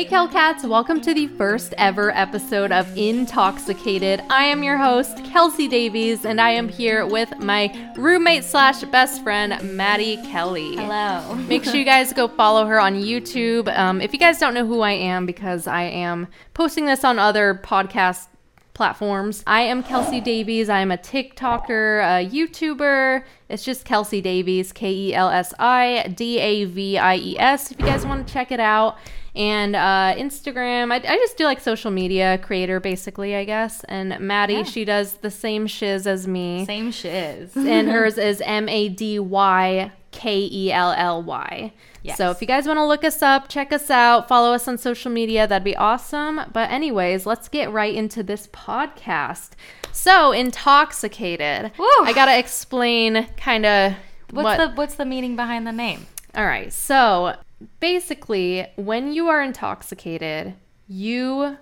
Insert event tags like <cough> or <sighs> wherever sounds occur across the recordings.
Hey Kelcats, welcome to the first ever episode of Intoxicated. I am your host, Kelsi Davies, and I am here with my roommate slash best friend, Maddie Kelly. Hello. Make sure you guys go follow her on YouTube. Um, if you guys don't know who I am, because I am posting this on other podcast platforms. I am Kelsi Davies. I am a TikToker, a YouTuber. It's just Kelsi Davies, K E L S I D A V I E S, if you guys want to check it out. And uh, Instagram, I, I just do like social media creator, basically, I guess. And Maddie, Yeah. she does the same shiz as me. Same shiz. and <laughs> hers is M A D Y K E L L Y. Yes. So if you guys want to look us up, check us out, follow us on social media, that'd be awesome. But anyways, let's get right into this podcast. So intoxicated. Woo. I gotta explain kind of What's what. the what's the meaning behind the name? All right. So basically, when you are intoxicated, you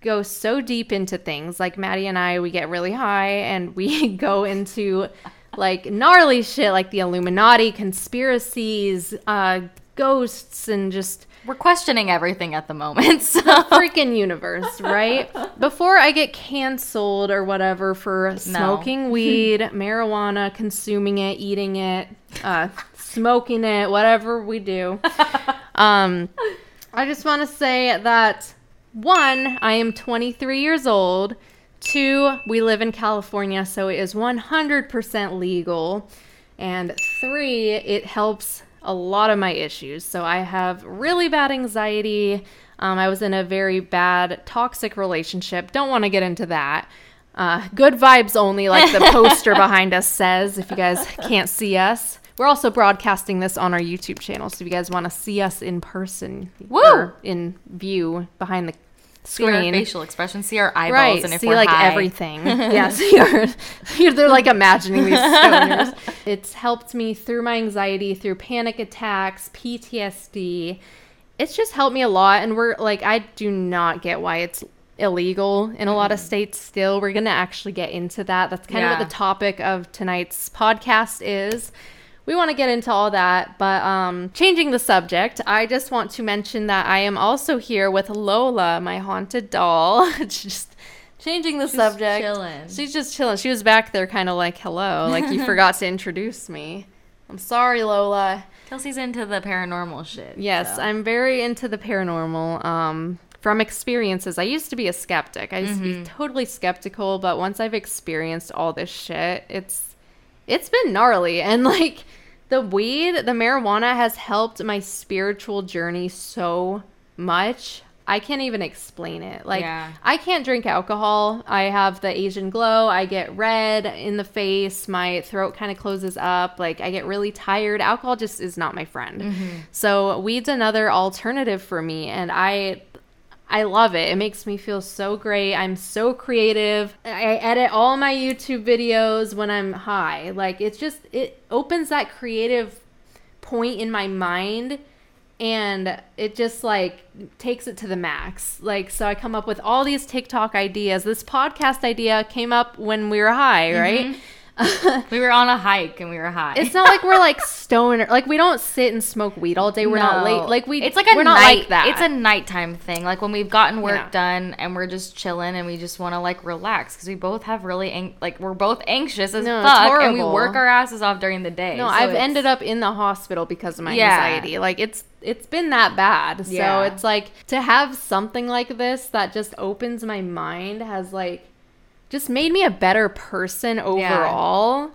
go so deep into things. Like Maddie and I, we get really high and we <laughs> go into like gnarly shit like the Illuminati, conspiracies, uh, ghosts, and just We're questioning everything at the moment. <laughs> So freaking universe, right? Before I get canceled or whatever for smoking weed, <laughs> marijuana, consuming it, eating it, uh, smoking it, whatever we do, <laughs> um, I just want to say that one, I am 23 years old. Two, we live in California, so it is 100% legal. And three, it helps a lot of my issues. So I have really bad anxiety. Um, I was in a very bad toxic relationship. Don't want to get into that. Uh, good vibes only, like the <laughs> poster behind us says, if you guys can't see us. We're also broadcasting this on our YouTube channel, so if you guys want to see us in person, Woo! in view behind the screen, see our facial expressions, see our eyeballs, right? and if see we're like high. everything. yes, you're, you're. They're like imagining these stoners. <laughs> It's helped me through my anxiety, through panic attacks, PTSD. It's just helped me a lot, and we're like, I do not get why it's illegal in a lot of states still. We're gonna actually get into that. That's kind of what the topic of tonight's podcast is. We want to get into all that, but um, changing the subject, I just want to mention that I am also here with Lola, my haunted doll. <laughs> just changing the subject. chilling. She's just chilling. She was back there, kind of like, "Hello," like you <laughs> forgot to introduce me. I'm sorry, Lola. Kelsi's into the paranormal shit. Yes, so. I'm very into the paranormal. Um, from experiences, I used to be a skeptic. I used to be totally skeptical, but once I've experienced all this shit, it's it's been gnarly and like the weed, the marijuana has helped my spiritual journey so much. I can't even explain it. Like Yeah. I can't drink alcohol. I have the Asian glow. I get red in the face. My throat kind of closes up. Like I get really tired. Alcohol just is not my friend. Mm-hmm. So weed's another alternative for me and I I love it. It makes me feel so great. I'm so creative. I edit all my YouTube videos when I'm high. Like it's just it opens that creative point in my mind and it just like takes it to the max. Like so I come up with all these TikTok ideas. This podcast idea came up when we were high, right? Mm-hmm. <laughs> we were on a hike and we were high. It's not like we're like stoner. Like we don't sit and smoke weed all day. We're not No. late. Like we It's like a we're night, not like that. It's a nighttime thing. Like when we've gotten work Yeah. done and we're just chilling and we just want to like relax because we both have really ang- like we're both anxious as No, fuck and we work our asses off during the day. No, So I've ended up in the hospital because of my Yeah. anxiety. Like it's it's been that bad. So it's like to have something like this that just opens my mind has like just made me a better person overall.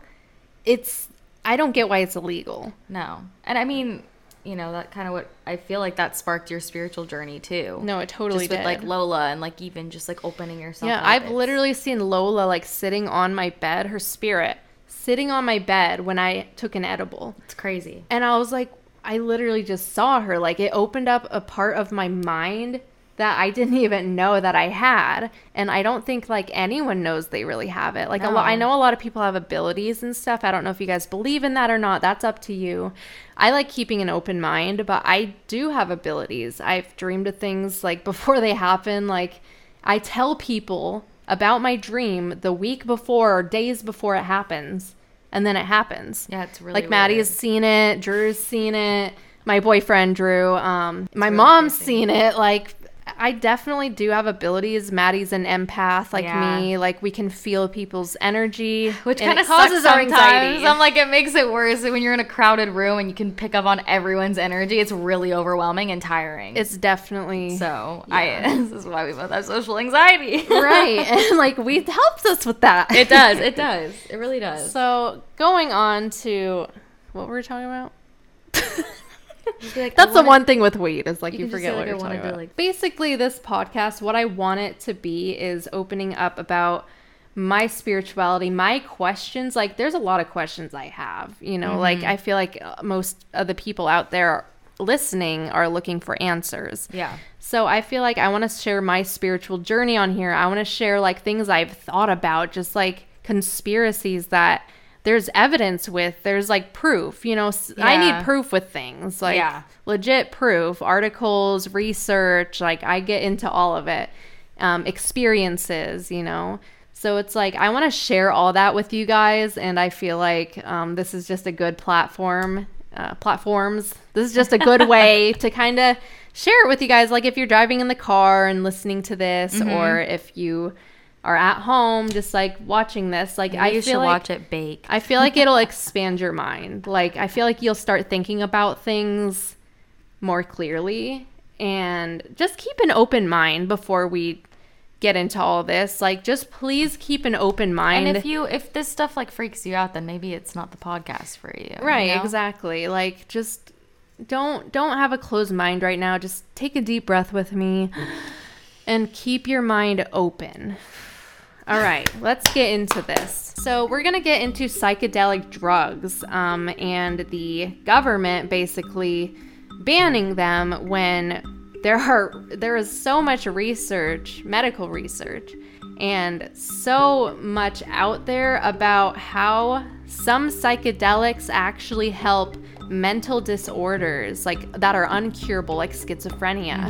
It's I don't get why it's illegal. No. And I mean, you know, that kind of what I feel like that sparked your spiritual journey too. No, it totally just with did. like Lola and like even just like opening yourself Yeah. I've It's- literally seen Lola like sitting on my bed, her spirit sitting on my bed when I took an edible. it's crazy. And I was like, I literally just saw her. Like, it opened up a part of my mind that I didn't <laughs> even know that I had. And I don't think like anyone knows they really have it. Like, a lo- I know a lot of people have abilities and stuff. I don't know if you guys believe in that or not. That's up to you. I like keeping an open mind, but I do have abilities. I've dreamed of things like <laughs> before they happen. Like, I tell people about my dream the week before or days before it happens. And then it happens Yeah, it's really like Maddie weird. has seen it, Drew's seen it, my boyfriend Drew, um, my really mom's crazy. seen it. Like I definitely do have abilities. Maddie's an empath like Yeah. me. Like we can feel people's energy, <sighs> Which kind of causes our anxiety. I'm like, it makes it worse when you're in a crowded room and you can pick up on everyone's energy. It's really overwhelming and tiring. it's definitely so Yeah. I. <laughs> This is why we both have social anxiety. <laughs> right, <laughs> and like we helps us with that. it does. It does. It really does. So going on to what were we talking about? <laughs> Like, That's the one thing with weed is like You you, forget say, what like, you're talking about. like- Basically, this podcast, what I want it to be is opening up about my spirituality, my questions. Like, there's a lot of questions I have. You know, Mm-hmm. like I feel like uh, most of the people out there listening are looking for answers. Yeah. So I feel like I want to share my spiritual journey on here. I want to share like things I've thought about, just like conspiracies that there's evidence with. There's like proof, you know. s I Yeah. need proof with things, like Yeah. legit proof, articles, research. Like I get into all of it, um, experiences, you know. So it's like I want to share all that with you guys, and I feel like um, this is just a good platform. Uh, platforms. This is just a good <laughs> way to kind of share it with you guys. Like if you're driving in the car and listening to this, Mm-hmm. or if you are at home just like watching this, like I you feel should like watch it bake. I feel like it'll expand your mind. Like I feel like you'll start thinking about things more clearly and just keep an open mind before we get into all this. Like just please keep an open mind. and if you if this stuff like freaks you out, then maybe it's not the podcast for you. you right, know? exactly. Like just don't don't have a closed mind right now. Just take a deep breath with me and keep your mind open. All right, let's get into this. So, we're going to get into psychedelic drugs um, and the government basically banning them when there are there is so much research, medical research, and so much out there about how some psychedelics actually help mental disorders like that are uncurable like schizophrenia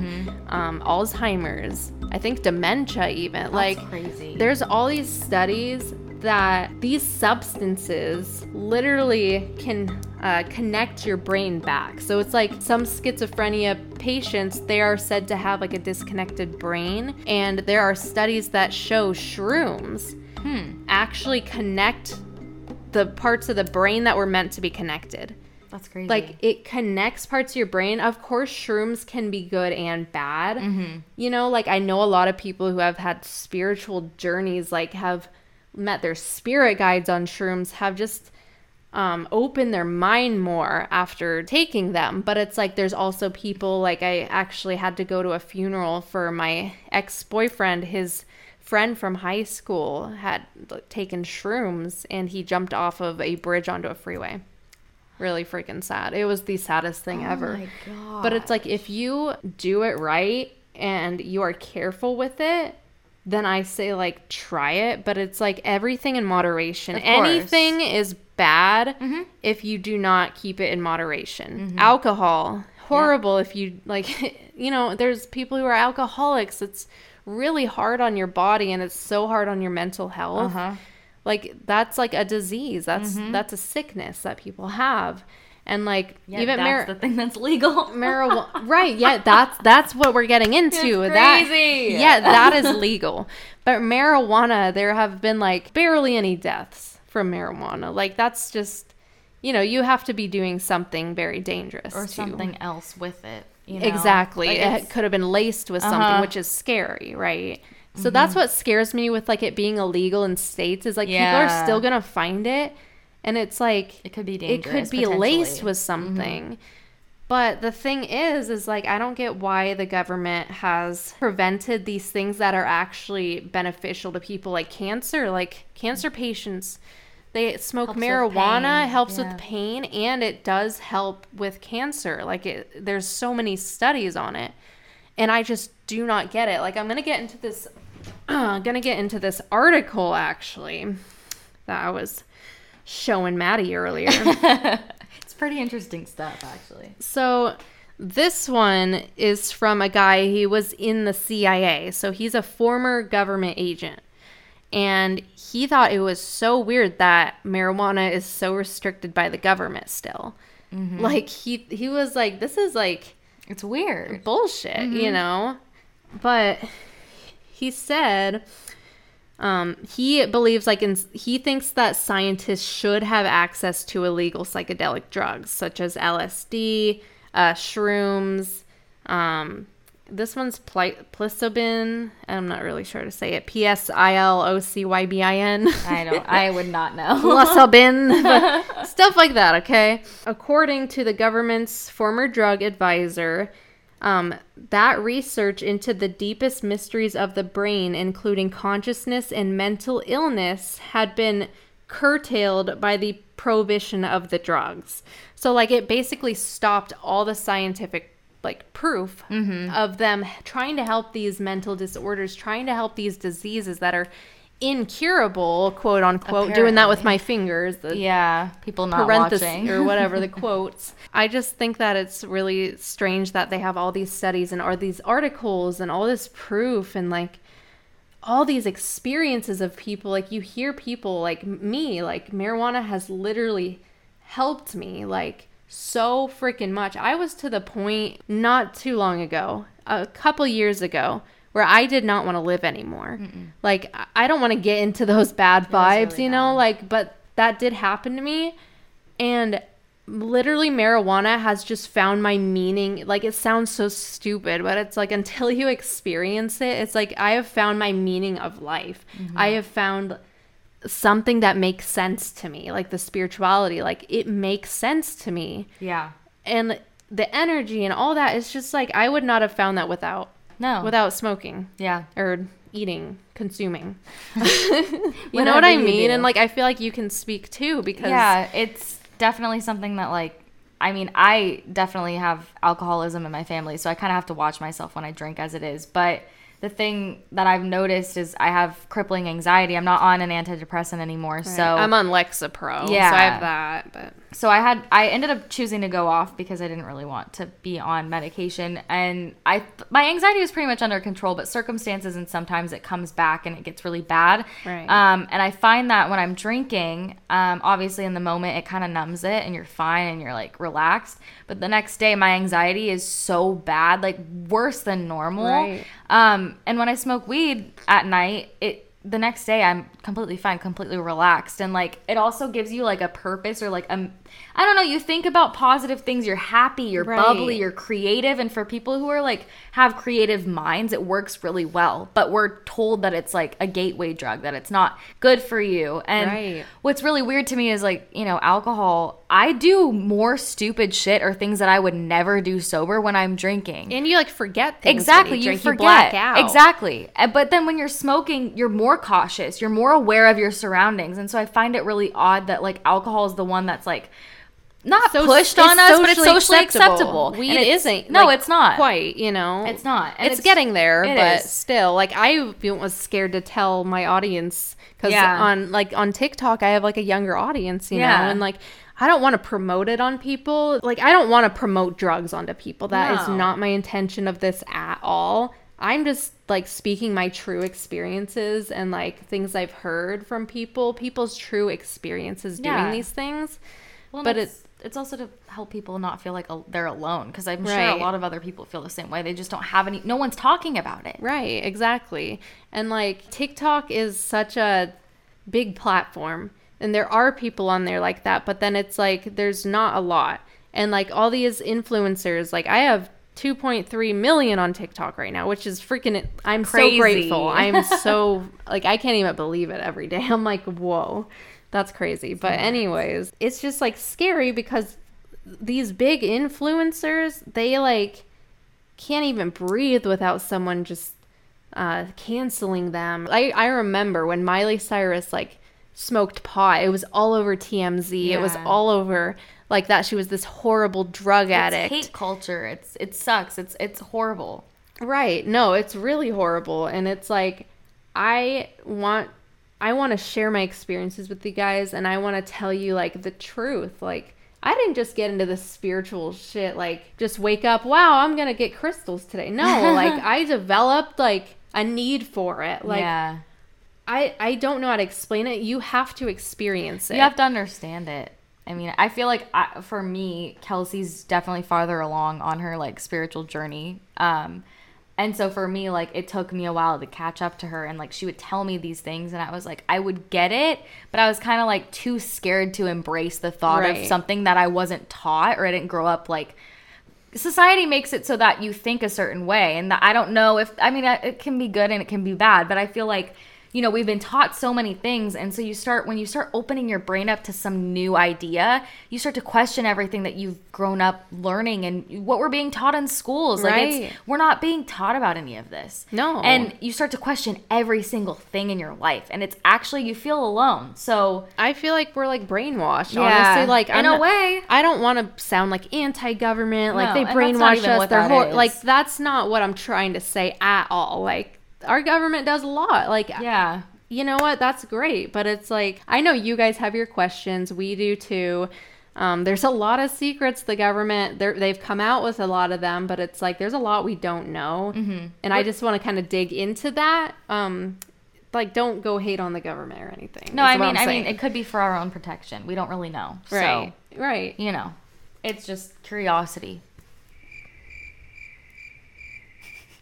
um, alzheimer's i think dementia even like crazy. there's all these studies that these substances literally can uh, connect your brain back. So it's like some schizophrenia patients, they are said to have like a disconnected brain. And there are studies that show shrooms actually connect the parts of the brain that were meant to be connected. That's crazy. Like it connects parts of your brain. Of course, shrooms can be good and bad. Mm-hmm. You know, like I know a lot of people who have had spiritual journeys, like have met their spirit guides on shrooms, have just um, opened their mind more after taking them. But it's like there's also people, like I actually had to go to a funeral for my ex boyfriend. His friend from high school had taken shrooms and he jumped off of a bridge onto a freeway really freaking sad. It was the saddest thing ever. Oh my. But it's like if you do it right and you are careful with it, then I say like try it, but it's like everything in moderation. Mm-hmm. Anything is bad if you do not keep it in moderation. Alcohol, horrible if you like <laughs> you know, there's people who are alcoholics. It's really hard on your body and it's so hard on your mental health Uh-huh. Like that's like a disease that's that's a sickness that people have and like yeah, even that's mar- the thing that's legal. marijuana <laughs> right yeah that's that's what we're getting into It's that crazy. yeah that is legal but marijuana there have been like barely any deaths from marijuana like that's just you know you have to be doing something very dangerous or to- something else with it. You know? Exactly. Like, it could have been laced with something, Uh-huh. Mm-hmm. which is scary, right? So that's mm-hmm. what scares me with like it being illegal in states is like people are still gonna find it, and it's like it could be dangerous. it could be laced with something. Mm-hmm. But the thing is, is like I don't get why the government has prevented these things that are actually beneficial to people, like cancer. Like cancer patients, they smoke Helps marijuana, pain, helps yeah. with pain, and it does help with cancer. Like it, there's so many studies on it, and I just do not get it. Like I'm gonna get into this, I'm gonna get into this article actually that I was showing Maddie earlier. <laughs> It's pretty interesting stuff, actually. So this one is from a guy he was in the CIA. So he's a former government agent. And he thought it was so weird that marijuana is so restricted by the government still. Mm-hmm. Like he he was like this is like It's weird. bullshit, you mm-hmm. know? but he said um, he believes like in, he thinks that scientists should have access to illegal psychedelic drugs such as LSD, uh, shrooms. Um, this one's pli- psilocybin. I'm not really sure to say it. P S I L O C Y B I N. I don't. I would not know. <laughs> psilocybin, stuff like that. Okay. According to the government's former drug advisor, um, that research into the deepest mysteries of the brain, including consciousness and mental illness, had been curtailed by the prohibition of the drugs. So, like, it basically stopped all the scientific like proof Mm-hmm. of them trying to help these mental disorders, trying to help these diseases that are incurable, quote unquote. Doing that with my fingers. The Yeah, people not watching or whatever the <laughs> quotes. I just think that it's really strange that they have all these studies and all these articles and all this proof and like all these experiences of people like you hear people like me like marijuana has literally helped me like so freaking much. I was to the point not too long ago, a couple years ago, where I did not want to live anymore. Like I- don't want to get into those bad vibes, really you know, bad. like but that did happen to me. And literally marijuana has just found my meaning. Like it sounds so stupid but it's like until you experience it it's like i have found my meaning of life. I have found something that makes sense to me like the spirituality. Like it makes sense to me. Yeah. and the energy and all that is just like i would not have found that without No. without smoking Yeah. or eating consuming <laughs> you know what i mean and like i feel like you can speak too because Yeah, it's definitely something that like I mean, I definitely have alcoholism in my family, so I kind of have to watch myself when I drink as it is. But the thing that I've noticed is I have crippling anxiety. I'm not on an antidepressant anymore, so I'm on Lexapro. Yeah, so I have that. But so I had I ended up choosing to go off because I didn't really want to be on medication and I my anxiety was pretty much under control but circumstances and sometimes it comes back and it gets really bad Right. um, and I find that when I'm drinking um, obviously in the moment it kind of numbs it and you're fine and you're like relaxed but the next day my anxiety is so bad like worse than normal Right. um, and when I smoke weed at night, it the next day I'm completely fine, completely relaxed, and like it also gives you like a purpose or like um, I don't know. You think about positive things. You're happy. You're Right. bubbly. You're creative. And for people who are like have creative minds, it works really well. But we're told that it's like a gateway drug, that it's not good for you. And Right. what's really weird to me is like you know alcohol. I do more stupid shit or things that I would never do sober when I'm drinking. and you like forget things. Exactly, you, drink, forget. black out. Exactly. But then when you're smoking, you're more cautious. You're more aware of your surroundings. And so I find it really odd that like alcohol is the one that's like not So pushed on us, but it's socially acceptable. acceptable. Weed And it's- isn't. No, like, it's not. quite. You know, It's not. And It's, getting there, it but is. still, like I was scared to tell my audience because Yeah. on like on TikTok, I have like a younger audience, you Yeah. know, and like. I don't want to promote it on people. Like, I don't want to promote drugs onto people. That is No. not my intention of this at all. I'm just like speaking my true experiences and like things I've heard from people, people's true experiences doing Yeah. these things. Well, but it's it's also to help people not feel like a, they're alone because I'm sure a lot of other people feel the same way. They just don't have any. No one's talking about it. Right, exactly. And like TikTok is such a big platform and there are people on there like that, but then it's like there's not a lot. And like all these influencers, like I have 2.3 million on TikTok right now, which is freaking I'm Crazy. so grateful. <laughs> I'm so like I can't even believe it every day. <laughs> I'm like, "Whoa. That's crazy." But anyways, it's just like scary because these big influencers, they like can't even breathe without someone just uh, canceling them. I, I remember when Miley Cyrus like smoked pot, it was all over TMZ. It was all over like that. She was this horrible drug addict. It's hate culture. It's it sucks. It's it's horrible. Right. No, it's really horrible and it's like I want I want to share my experiences with you guys and I want to tell you like the truth. Like I didn't just get into the spiritual shit like just wake up, wow, I'm going to get crystals today. No, like <laughs> I developed like a need for it. Like yeah, I I don't know how to explain it. You have to experience it. you have to understand it. I mean, I feel like I, for me, Kelsi's definitely farther along on her like spiritual journey. Um, And so for me, like it took me a while to catch up to her and like she would tell me these things and I was like, I would get it, but I was kind of like too scared to embrace the thought Right. of something that I wasn't taught or I didn't grow up like society makes it so that you think a certain way and that i don't know if i mean it can be good and it can be bad but i feel like you know we've been taught so many things and so you start when you start opening your brain up to some new idea you start to question everything that you've grown up learning and what we're being taught in schools like Right. it's we're not being taught about any of this No. and you start to question every single thing in your life and it's actually you feel alone so I feel like we're like brainwashed. Yeah, honestly, like in I'm a not- way. I don't want to sound like anti-government. Like they and that's not brainwash us. what They're that hor- is. like that's not what I'm trying to say at all. Like our government does a lot. Like yeah you know what? That's great. But it's like, I know you guys have your questions. We do too. Um, there's a lot of secrets the government, they've come out with a lot of them, but it's like there's a lot we don't know. Mm-hmm. And I just want to kind of dig into that. Um, like, don't go hate on the government or anything. no i mean I'm mean it could be for our own protection we don't really know right. so Right. you know, it's just curiosity.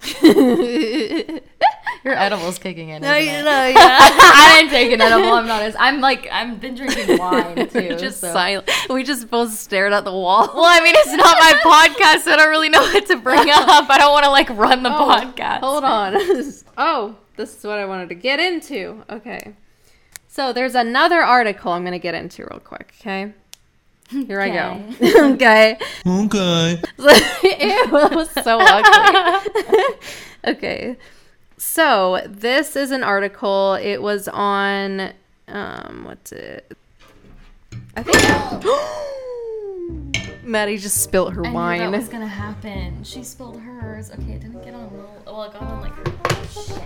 <laughs> Your <laughs> edible's kicking in. isn't it? <laughs> yeah. I didn't take an edible. I'm not as. I'm like I've been drinking <laughs> wine too. just so. silent. We just both stared at the wall. Well, I mean, it's not my podcast, so I don't really know what to bring up. I don't want to like run the oh, podcast. Hold on. oh, this is what I wanted to get into. Okay. So there's another article I'm going to get into real quick, okay? Here I go. okay. Okay. Ew, that was so ugly. okay. So this is an article. It was on um what's it? I think <gasps> <gasps> Maddie just spilt her I knew wine. that was gonna happen. She spilled hers. Okay, it didn't get on. Well, well it got on like her shit. <laughs>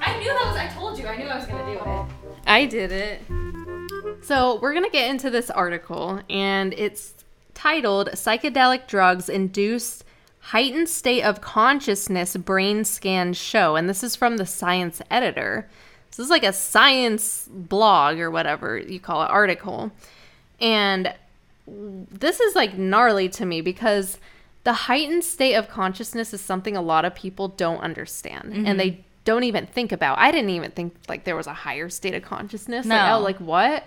I knew that was. I told you. I knew I was gonna do it. I did it. So, we're going to get into this article, and it's titled Psychedelic Drugs Induce Heightened State of Consciousness Brain Scan Show. And this is from the Science Editor. This is like a science blog or whatever you call it, article. And this is like gnarly to me because the heightened state of consciousness is something a lot of people don't understand and mm-hmm. they don't even think about. I didn't even think like there was a higher state of consciousness. Like, No. oh, like what?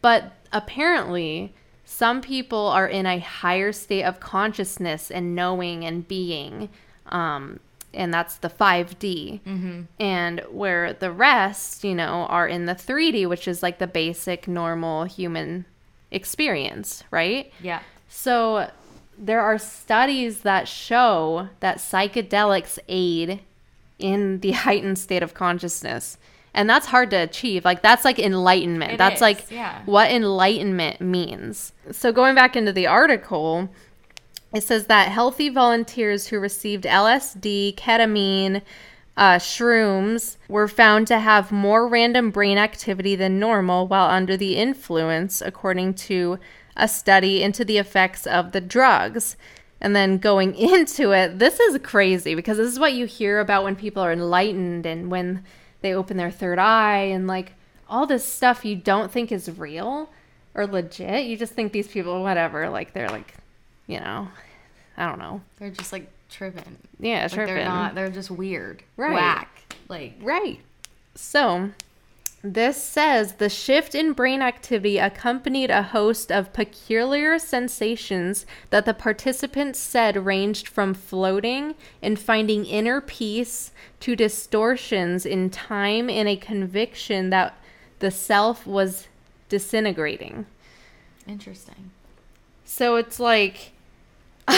But apparently, some people are in a higher state of consciousness and knowing and being. Um, and that's the 5D. Mm-hmm. And where the rest, you know, are in the 3D, which is like the basic, normal human experience, right? Yeah. So there are studies that show that psychedelics aid in the <laughs> heightened state of consciousness. And that's hard to achieve. Like that's like enlightenment. It that's is, like yeah. what enlightenment means. So going back into the article, it says that healthy volunteers who received LSD, ketamine, uh, shrooms were found to have more random brain activity than normal while under the influence, according to a study into the effects of the drugs. And then going <laughs> into it, this is crazy because this is what you hear about when people are enlightened and when they open their third eye and like all this stuff you don't think is real or legit. You just think these people, whatever, like they're like, you know, I don't know. They're just like tripping. Yeah, Like tripping. they're not. They're just weird. Right. Whack. Like. Right. So, this says the shift in brain activity accompanied a host of peculiar sensations that the participants said ranged from floating and finding inner peace to distortions in time and a conviction that the self was disintegrating. Interesting. So it's like <laughs>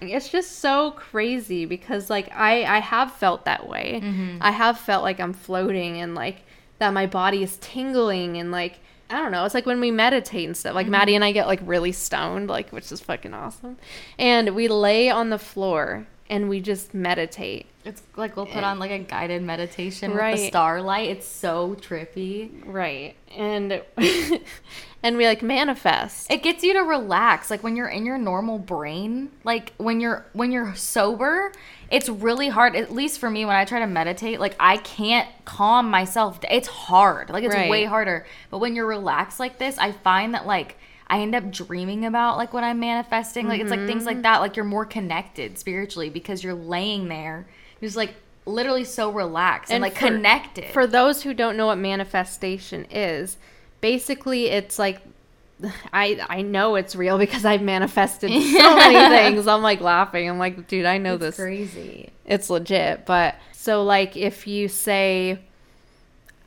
it's just so crazy because like I I have felt that way. Mm-hmm. I have felt like I'm floating and like that my body is tingling and like I don't know. It's like when we meditate and stuff. Like mm-hmm. Maddie and I get like really stoned, like which is fucking awesome. And we lay on the floor and we just meditate. It's like we'll put on like a guided meditation with the starlight. It's so trippy. Right. And <laughs> and we like manifest. It gets you to relax. Like when you're in your normal brain, like when you're when you're sober, it's really hard. At least for me, when I try to meditate, like I can't calm myself. It's hard. Like it's Right. way harder. But when you're relaxed like this, I find that like I end up dreaming about like what I'm manifesting. Like it's like things like mm-hmm. that. Like you're more connected spiritually because you're laying there. You're just like literally so relaxed and, And like for- connected. For those who don't know what manifestation is, basically it's like <sighs> I I know it's real because I've manifested <laughs> so many things. I'm like laughing. I'm like, dude, I know this it's this. crazy. It's legit. But so like if you say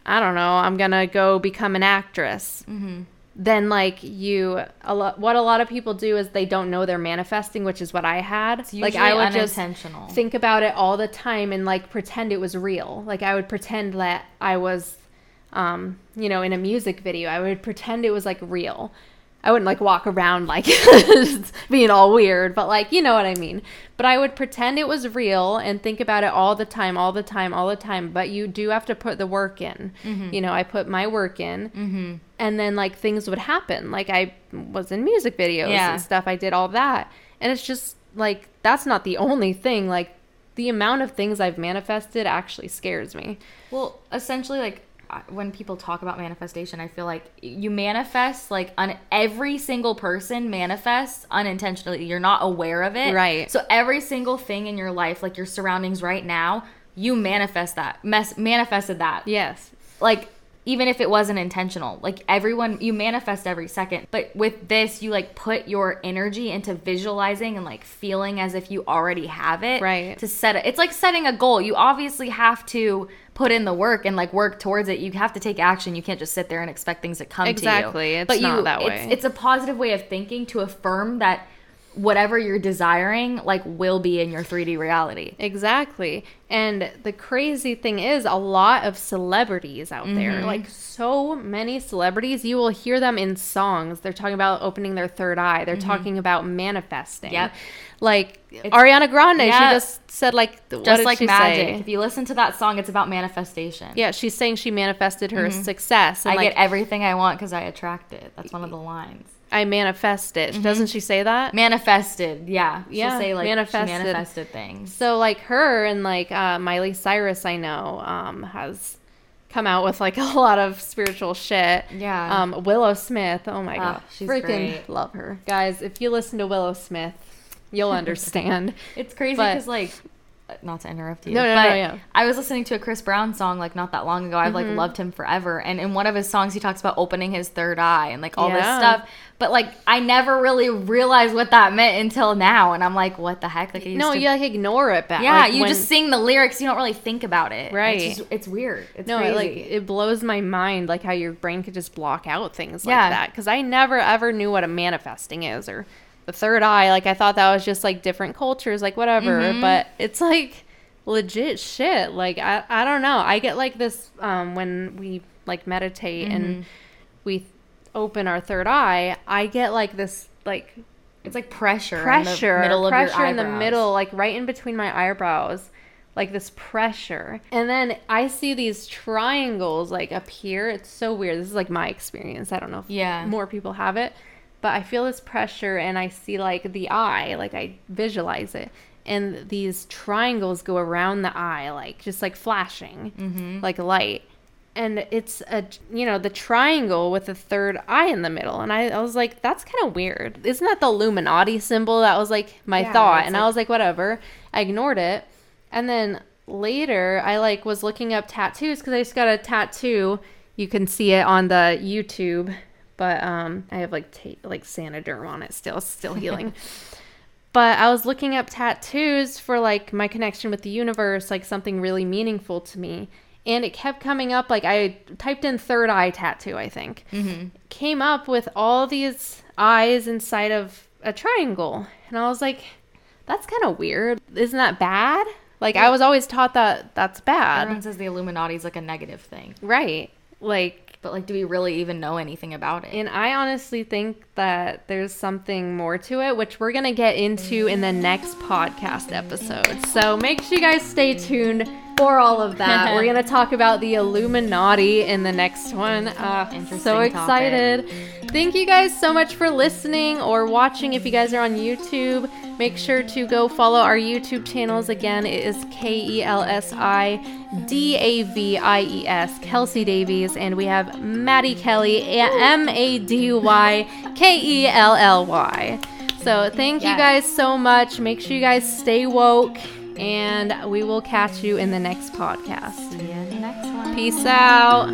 I don't know, I'm going to go become an actress. Mm-hmm. Then like you a lot what a lot of people do is they don't know they're manifesting, which is what I had. Like I would just think about it all the time and like pretend it was real. Like I would pretend that I was um, you know, in a music video. I would pretend it was like real. I wouldn't like walk around like <laughs> being all weird, but like you know what I mean. But I would pretend it was real and think about it all the time, all the time, all the time. But you do have to put the work in. You know, I put my work in, mm-hmm. and then like things would happen. Like I was in music videos Yeah. and stuff. I did all that, and it's just like that's not the only thing. Like the amount of things I've manifested actually scares me. Well, essentially, like when people talk about manifestation, I feel like you manifest like on every single person manifests unintentionally. You're not aware of it, Right. So every single thing in your life, like your surroundings right now, you manifest that, mes- manifested that. Yes. Like even if it wasn't intentional, like everyone, you manifest every second. But with this, you like put your energy into visualizing and like feeling as if you already have it, Right. To set it, it's like setting a goal. You obviously have to put in the work and like work towards it. You have to take action. You can't just sit there and expect things to come Exactly. to you. Exactly. It's not that it's, way. It's a positive way of thinking to affirm that whatever you're desiring like will be in your 3D reality. Exactly. And the crazy thing is, a lot of celebrities out there, Mm-hmm. like so many celebrities, you will hear them in songs. They're talking about opening their third eye, they're talking about manifesting. Mm-hmm. Yep. Like Ariana Grande, Yeah. she just said, like, Just like magic. say? If you listen to that song, it's about manifestation. Yeah, she's saying she manifested her success. And Mm-hmm. I like, get everything I want because I attract it. That's one of the lines. I manifest it. Doesn't she say that? Manifested, yeah. She'll Yeah, say like manifested. manifested. manifested things. So like her and like uh, Miley Cyrus, I know um, has come out with like <laughs> a lot of spiritual shit. Yeah. Um, Willow Smith. Oh my Oh, god, she's freaking great. love her, guys. If you listen to Willow Smith, you'll <laughs> understand. It's crazy because like, not to interrupt you, No, no, but no, yeah. I was listening to a Chris Brown song like not that long ago. I've Mm-hmm. like loved him forever, and in one of his songs he talks about opening his third eye and like all this stuff. But like I never really realized what that meant until now, and I'm like, what the heck? Like, no, to- you like ignore it back. yeah, like, you when- just sing the lyrics. You don't really think about it. Right. It's, just, it's weird. It's No, it, like it blows my mind, like how your brain could just block out things Yeah. like that. Because I never ever knew what a manifesting is or the third eye. Like I thought that was just like different cultures, like whatever. Mm-hmm. But it's like legit shit. Like I I don't know. I get like this um when we like meditate Mm-hmm. and we open our third eye. I get like this like It's like pressure, pressure, in the middle of pressure in the middle, like right in between my eyebrows, like this pressure. And then I see these triangles like up here. It's so weird. This is like my experience. I don't know if Yeah. more people have it, but I feel this pressure and I see like the eye, like I visualize it. And these triangles go around the eye, like just like flashing, Mm-hmm. like light. And it's a, you know, the triangle with the third eye in the middle. And I, I was like, that's kind of weird. Isn't that the Illuminati symbol? That was like my Yeah, thought. And I was like, whatever. I ignored it. And then later, I like was looking up tattoos because I just got a tattoo. You can see it on the YouTube, but um, I have like ta- like Saniderm on it still, still healing. <laughs> but I was looking up tattoos for like my connection with the universe, like something really meaningful to me. And it kept coming up like I typed in third eye tattoo, I think. Mm-hmm. Came up with all these eyes inside of a triangle. And I was like, that's kind of weird. Isn't that bad? Like I was always taught that that's bad. Everyone says the Illuminati is like a negative thing, Right. Like but like, do we really even know anything about it? and I honestly think that there's something more to it, which we're going to get into in the next podcast episode. So make sure you guys stay tuned. Before all of that, <laughs> we're going to talk about the Illuminati in the next one. Uh, so excited. Topic. Thank you guys so much for listening or watching if you guys are on YouTube. Make sure to go follow our YouTube channels. Again, it is K E L S I D A V I E S, Kelsi Davies, and we have Maddie Kelly, M A D Y K E L L Y. So thank yes. you guys so much. Make sure you guys stay woke, and we will catch you in the next podcast. See you in the next one. Peace out.